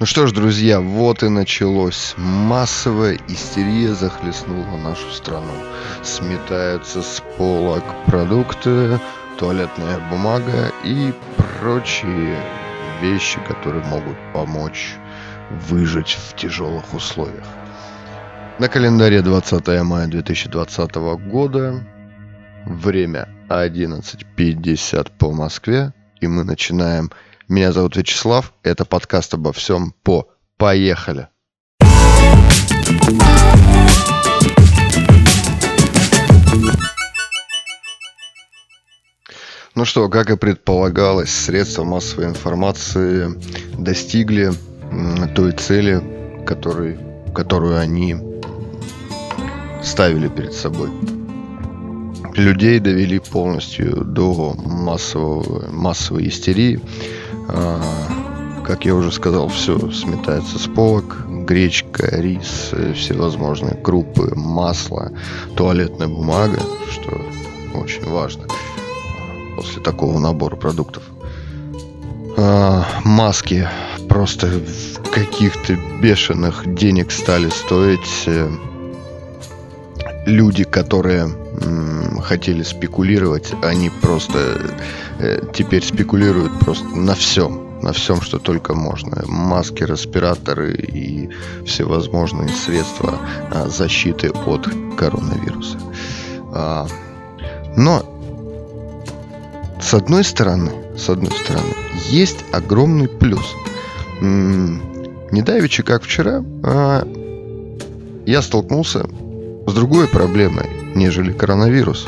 Ну что ж, друзья, вот и началось. Массовая истерия захлестнула нашу страну. Сметаются с полок продукты, туалетная бумага и прочие вещи, которые могут помочь выжить в тяжелых условиях. На календаре 20 мая 2020 года, время 11.50 по Москве, и мы начинаем меня зовут Вячеслав. Это подкаст обо всем по «Поехали». Ну что, как и предполагалось, средства массовой информации достигли той цели, который, которую они ставили перед собой. Людей довели полностью до массового, массовой истерии, как я уже сказал, все сметается с полок. Гречка, рис, всевозможные крупы, масло, туалетная бумага, что очень важно после такого набора продуктов. А, маски просто каких-то бешеных денег стали стоить. Э, люди, которые хотели спекулировать, они просто э, теперь спекулируют просто на всем, на всем, что только можно. Маски, респираторы и всевозможные средства а, защиты от коронавируса. А, но с одной стороны, с одной стороны, есть огромный плюс. Не давеча, как вчера, а, я столкнулся с другой проблемой нежели коронавирус,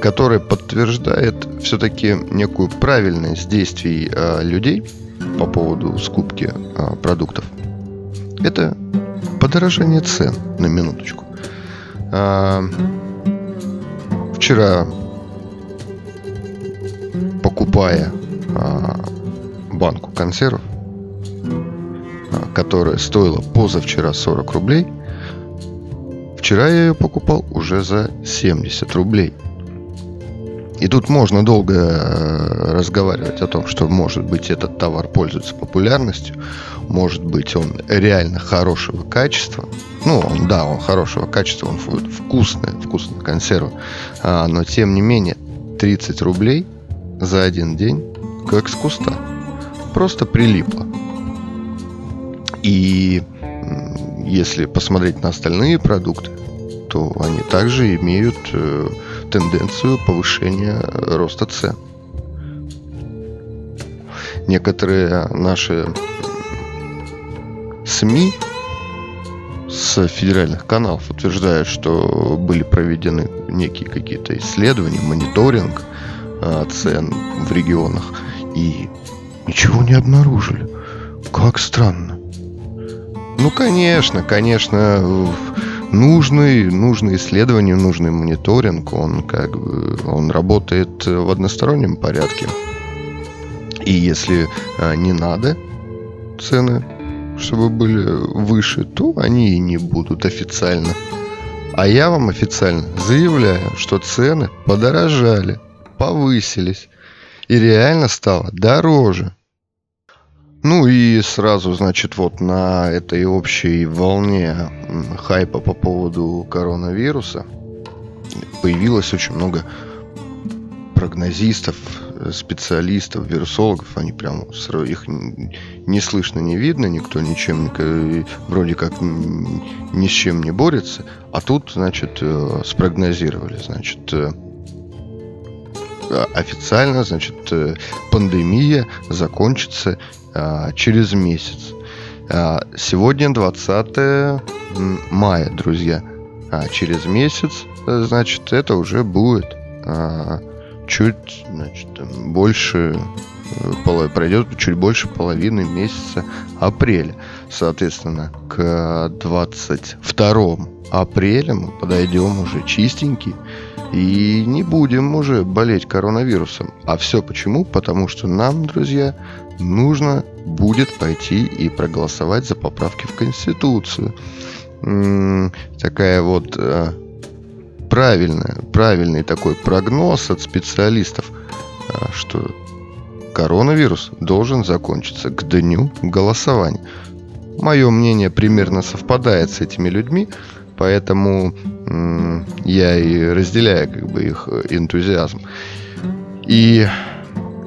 которая подтверждает все-таки некую правильность действий э, людей по поводу скупки э, продуктов. Это подорожание цен на минуточку. Э, вчера, покупая банку консервов, которая стоила позавчера 40 рублей – Вчера я ее покупал уже за 70 рублей. И тут можно долго э, разговаривать о том, что, может быть, этот товар пользуется популярностью, может быть, он реально хорошего качества. Ну, он, да, он хорошего качества, он вкусный, вкусная консерва. А, но, тем не менее, 30 рублей за один день, как с куста. Просто прилипло. И если посмотреть на остальные продукты, то они также имеют э, тенденцию повышения роста цен. Некоторые наши СМИ с федеральных каналов утверждают, что были проведены некие какие-то исследования, мониторинг э, цен в регионах и ничего не обнаружили. Как странно. Ну, конечно, конечно, нужный, нужный исследование, нужный мониторинг, он как бы, он работает в одностороннем порядке. И если а, не надо цены, чтобы были выше, то они и не будут официально. А я вам официально заявляю, что цены подорожали, повысились и реально стало дороже. Ну и сразу, значит, вот на этой общей волне хайпа по поводу коронавируса появилось очень много прогнозистов, специалистов, вирусологов, они прям их не слышно, не видно, никто ничем вроде как ни с чем не борется, а тут, значит, э, спрогнозировали, значит, э, официально, значит, э, пандемия закончится а, через месяц. А, сегодня 20 мая, друзья. А через месяц, э, значит, это уже будет а, чуть, значит, больше э, пройдет чуть больше половины месяца апреля. Соответственно, к 22 апреля мы подойдем уже чистенький и не будем уже болеть коронавирусом. А все почему? Потому что нам, друзья, нужно будет пойти и проголосовать за поправки в Конституцию. Такая вот э, правильная, правильный такой прогноз от специалистов, э, что коронавирус должен закончиться к дню голосования. Мое мнение примерно совпадает с этими людьми, поэтому я и разделяю как бы их энтузиазм. И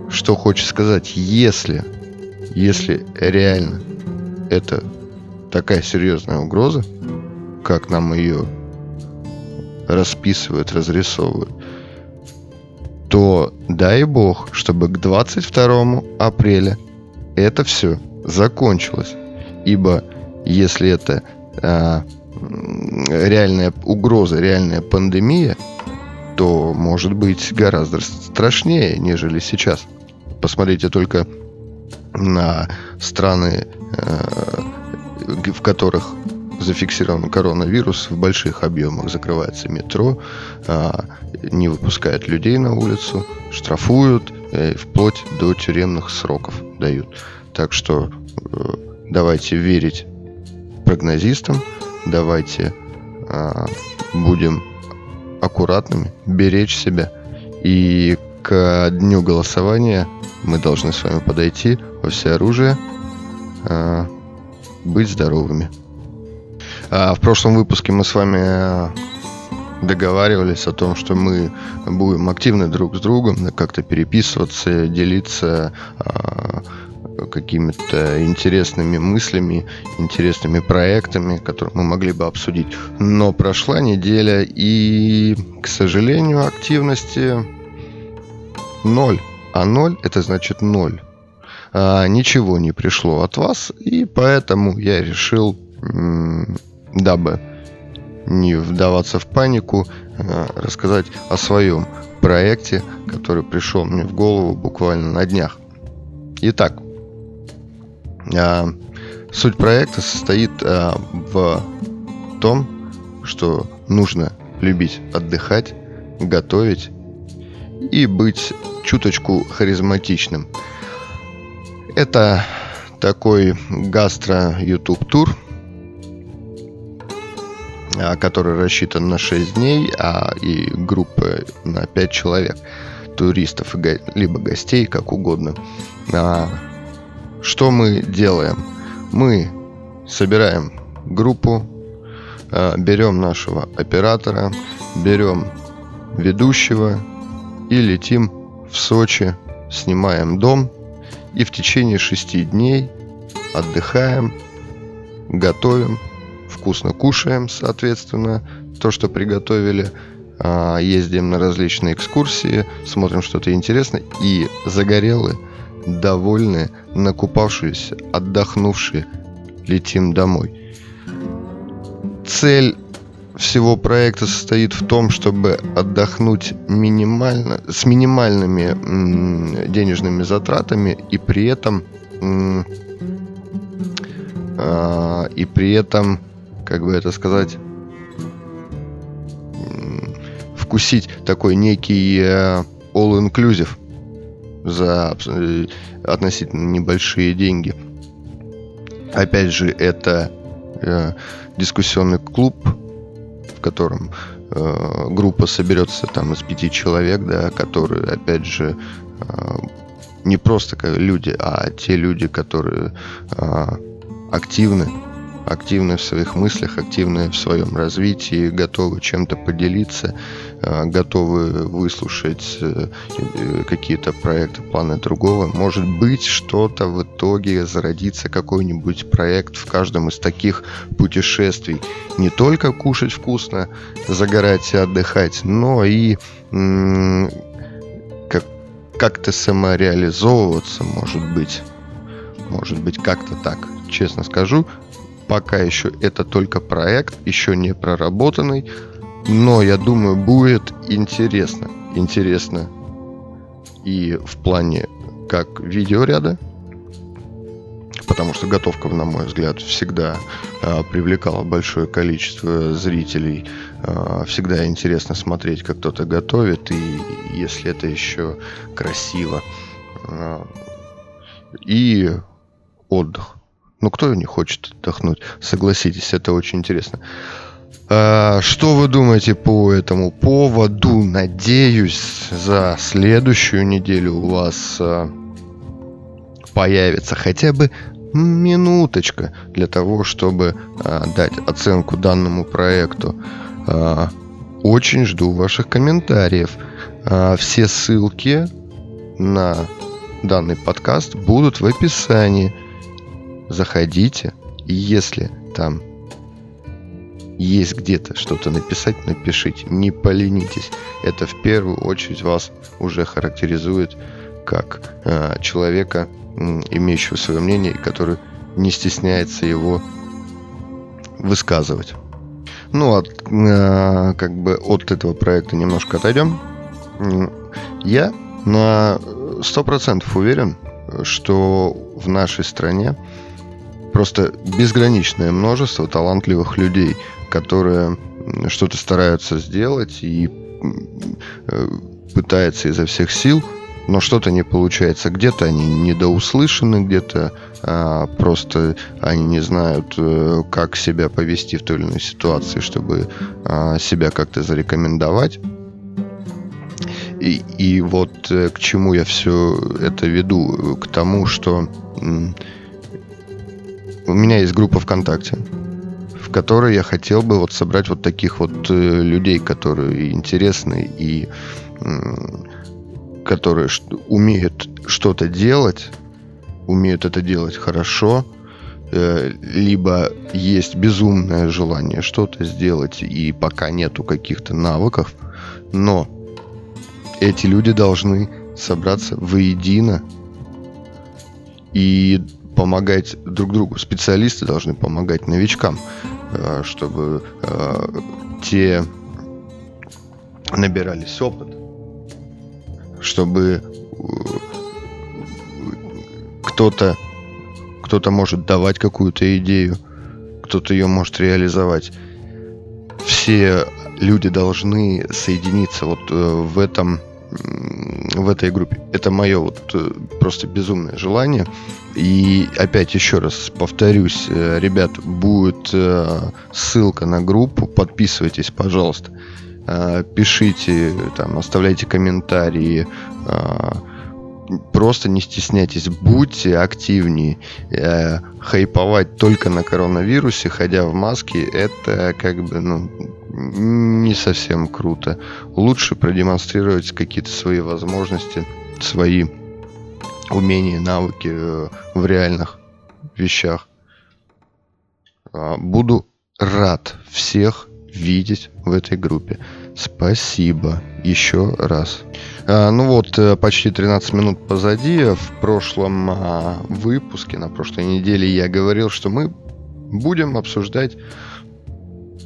что хочется сказать, если, если реально это такая серьезная угроза, как нам ее расписывают, разрисовывают, то дай бог, чтобы к 22 апреля это все закончилось. Ибо если это а, реальная угроза, реальная пандемия, то может быть гораздо страшнее, нежели сейчас. Посмотрите только на страны, э, в которых зафиксирован коронавирус в больших объемах. Закрывается метро, а, не выпускают людей на улицу, штрафуют, э, вплоть до тюремных сроков дают. Так что э, давайте верить прогнозистам, давайте будем аккуратными, беречь себя. И к дню голосования мы должны с вами подойти во все оружие, а, быть здоровыми. А в прошлом выпуске мы с вами э, договаривались о том, что мы будем активны друг с другом, как-то переписываться, делиться какими-то интересными мыслями, интересными проектами, которые мы могли бы обсудить. Но прошла неделя, и, к сожалению, активности ноль. А ноль это значит ноль. А, ничего не пришло от вас, и поэтому я решил дабы не вдаваться в панику, э, рассказать о своем проекте, который пришел мне в голову буквально на днях. Итак, э, суть проекта состоит э, в том, что нужно любить отдыхать, готовить и быть чуточку харизматичным. Это такой гастро-ютуб тур – а, который рассчитан на 6 дней, а и группы на 5 человек, туристов, либо гостей, как угодно. А, что мы делаем? Мы собираем группу, а, берем нашего оператора, берем ведущего и летим в Сочи, снимаем дом и в течение шести дней отдыхаем, готовим, вкусно кушаем, соответственно, то, что приготовили. А, ездим на различные экскурсии, смотрим что-то интересное. И загорелые, довольные, накупавшиеся, отдохнувшие, летим домой. Цель всего проекта состоит в том, чтобы отдохнуть минимально, с минимальными денежными затратами и при этом э, и при этом как бы это сказать, вкусить такой некий э, all-inclusive за э, относительно небольшие деньги. Опять же, это э, дискуссионный клуб, в котором э, группа соберется там из пяти человек, да, которые, опять же, э, не просто как люди, а те люди, которые э, активны активны в своих мыслях, активны в своем развитии, готовы чем-то поделиться, готовы выслушать э, э, какие-то проекты, планы другого. Может быть, что-то в итоге зародится, какой-нибудь проект в каждом из таких путешествий. Не только кушать вкусно, загорать и отдыхать, но и как, как-то самореализовываться, может быть. Может быть, как-то так. Честно скажу, Пока еще это только проект, еще не проработанный, но я думаю, будет интересно. Интересно и в плане как видеоряда, потому что готовка, на мой взгляд, всегда э, привлекала большое количество зрителей. Э, всегда интересно смотреть, как кто-то готовит, и если это еще красиво. Э, и отдых. Ну, кто не хочет отдохнуть? Согласитесь, это очень интересно. А, что вы думаете по этому поводу? Надеюсь, за следующую неделю у вас а, появится хотя бы минуточка для того, чтобы а, дать оценку данному проекту. Очень жду ваших комментариев. Все ссылки на данный подкаст будут в описании. Заходите, и если там есть где-то что-то написать, напишите. Не поленитесь. Это в первую очередь вас уже характеризует как э, человека, имеющего свое мнение, и который не стесняется его высказывать. Ну, от, э, как бы от этого проекта немножко отойдем. Я на 100% уверен, что в нашей стране просто безграничное множество талантливых людей, которые что-то стараются сделать и э, пытаются изо всех сил – но что-то не получается. Где-то они недоуслышаны, где-то а, просто они не знают, а, как себя повести в той или иной ситуации, чтобы а, себя как-то зарекомендовать. И, и вот э, к чему я все это веду? К тому, что у меня есть группа ВКонтакте, в которой я хотел бы вот собрать вот таких вот э, людей, которые интересны и которые умеют что-то делать, умеют это делать хорошо, э, либо есть безумное желание что-то сделать, и пока нету каких-то навыков, но эти люди должны собраться воедино и помогать друг другу. Специалисты должны помогать новичкам, э, чтобы э, те набирались опыт, чтобы э, кто-то кто-то может давать какую-то идею, кто-то ее может реализовать. Все люди должны соединиться вот в этом в этой группе. Это мое вот э, просто безумное желание. И опять еще раз повторюсь, ребят, будет ссылка на группу, подписывайтесь, пожалуйста. Э, пишите, там, оставляйте комментарии, э, просто не стесняйтесь, будьте активнее. Э, хайповать только на коронавирусе, ходя в маске, это как бы, ну, не совсем круто. Лучше продемонстрировать какие-то свои возможности, свои умения, навыки в реальных вещах. Буду рад всех видеть в этой группе. Спасибо еще раз. А, ну вот, э, почти 13 минут позади. В прошлом а, выпуске, на прошлой неделе я говорил, что мы будем обсуждать,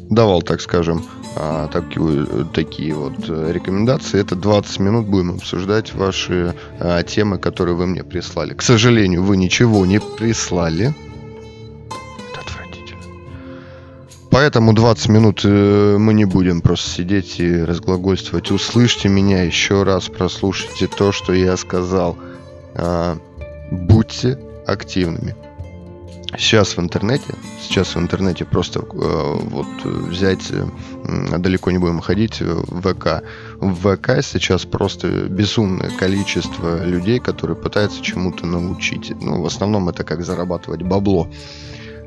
давал, так скажем, а, такие, такие вот э, рекомендации. Это 20 минут будем обсуждать ваши а, темы, которые вы мне прислали. К сожалению, вы ничего не прислали. Поэтому 20 минут э, мы не будем просто сидеть и разглагольствовать. Услышьте меня еще раз, прослушайте то, что я сказал. А, будьте активными. Сейчас в интернете, сейчас в интернете просто э, вот взять, э, далеко не будем ходить, в ВК. В ВК сейчас просто безумное количество людей, которые пытаются чему-то научить. Ну, в основном это как зарабатывать бабло.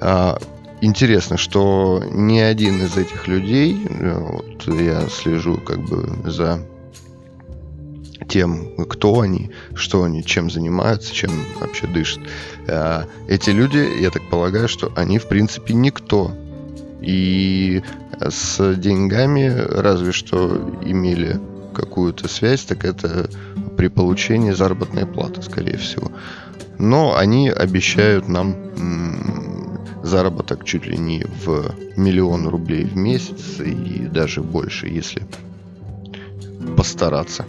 А, интересно, что ни один из этих людей, э, вот я слежу как бы за тем, кто они, что они, чем занимаются, чем вообще дышат. Э, эти люди, я так полагаю, что они в принципе никто. И с деньгами разве что имели какую-то связь, так это при получении заработной платы, скорее всего. Но они обещают нам заработок чуть ли не в миллион рублей в месяц и даже больше, если постараться.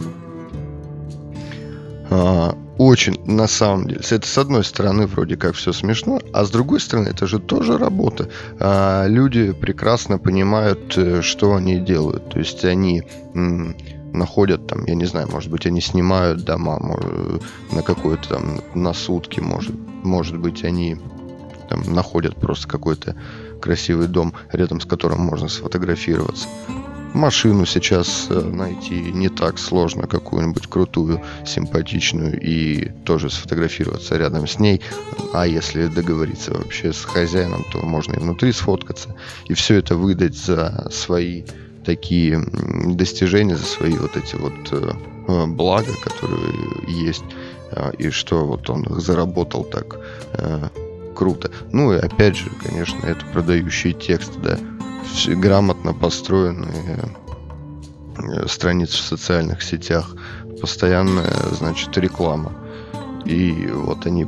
А, очень, на самом деле, это с одной стороны вроде как все смешно, а с другой стороны это же тоже работа. А, люди прекрасно понимают, э, что они делают. То есть они находят там, я не знаю, может быть, они снимают дома на какое-то там, на сутки, может, может быть, они там находят просто какой-то красивый дом, рядом с которым можно сфотографироваться. Машину сейчас э, найти не так сложно, какую-нибудь крутую, симпатичную, и тоже сфотографироваться рядом с ней. А если договориться вообще с хозяином, то можно и внутри сфоткаться. И все это выдать за свои такие достижения, за свои вот эти вот э, э, блага, которые есть, и что вот он заработал так круто. Ну и опять же, конечно, это продающие тексты, да грамотно построенные э, страницы в социальных сетях, постоянная, значит, реклама. И вот они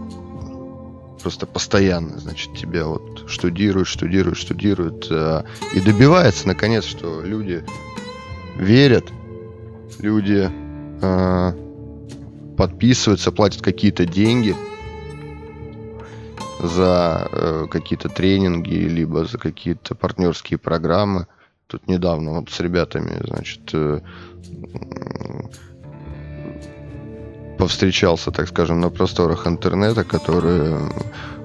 просто постоянно, значит, тебя вот штудируют, штудируют, штудируют. Э, и добивается, наконец, что люди верят, люди э, подписываются, платят какие-то деньги – за э, какие-то тренинги, либо за какие-то партнерские программы. Тут недавно вот с ребятами, значит, э, повстречался, так скажем, на просторах интернета, которые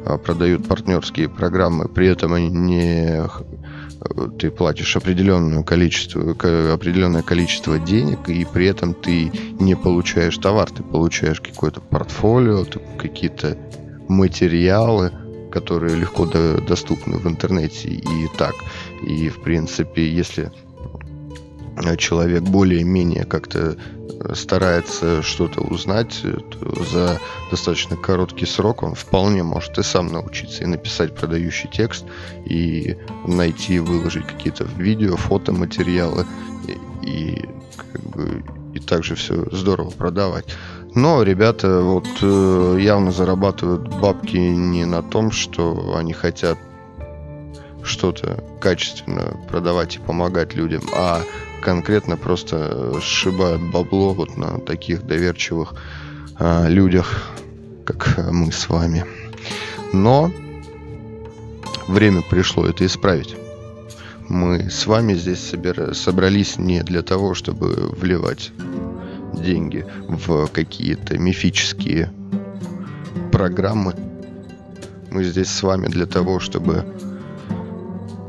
э, продают партнерские программы, при этом они не ты платишь определенное количество, определенное количество денег, и при этом ты не получаешь товар, ты получаешь какое-то портфолио, какие-то материалы, которые легко до, доступны в интернете и так. И, в принципе, если человек более-менее как-то э, старается что-то узнать, то за достаточно короткий срок он вполне может и сам научиться и написать продающий текст, и найти, выложить какие-то видео, фотоматериалы, и, и, как бы, и также все здорово продавать. Но ребята вот э, явно зарабатывают бабки не на том, что они хотят что-то качественно продавать и помогать людям, а конкретно просто сшибают бабло вот на таких доверчивых э, людях, как мы с вами. Но время пришло это исправить. Мы с вами здесь собира- собрались не для того, чтобы вливать деньги в какие-то мифические программы. Мы здесь с вами для того, чтобы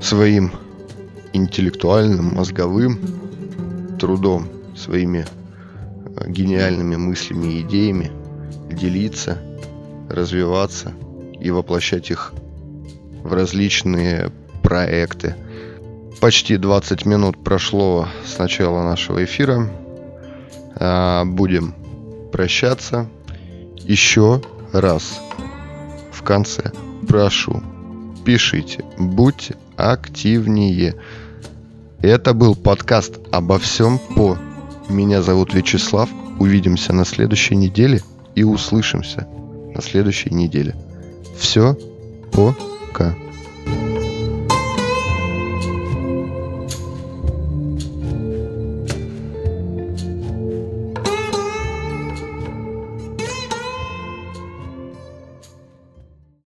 своим интеллектуальным, мозговым трудом, своими э, гениальными мыслями и идеями делиться, развиваться и воплощать их в различные проекты. Почти 20 минут прошло с начала нашего эфира. А, будем прощаться. Еще раз в конце прошу, пишите, будьте активнее. Это был подкаст обо всем по. Меня зовут Вячеслав. Увидимся на следующей неделе и услышимся на следующей неделе. Все по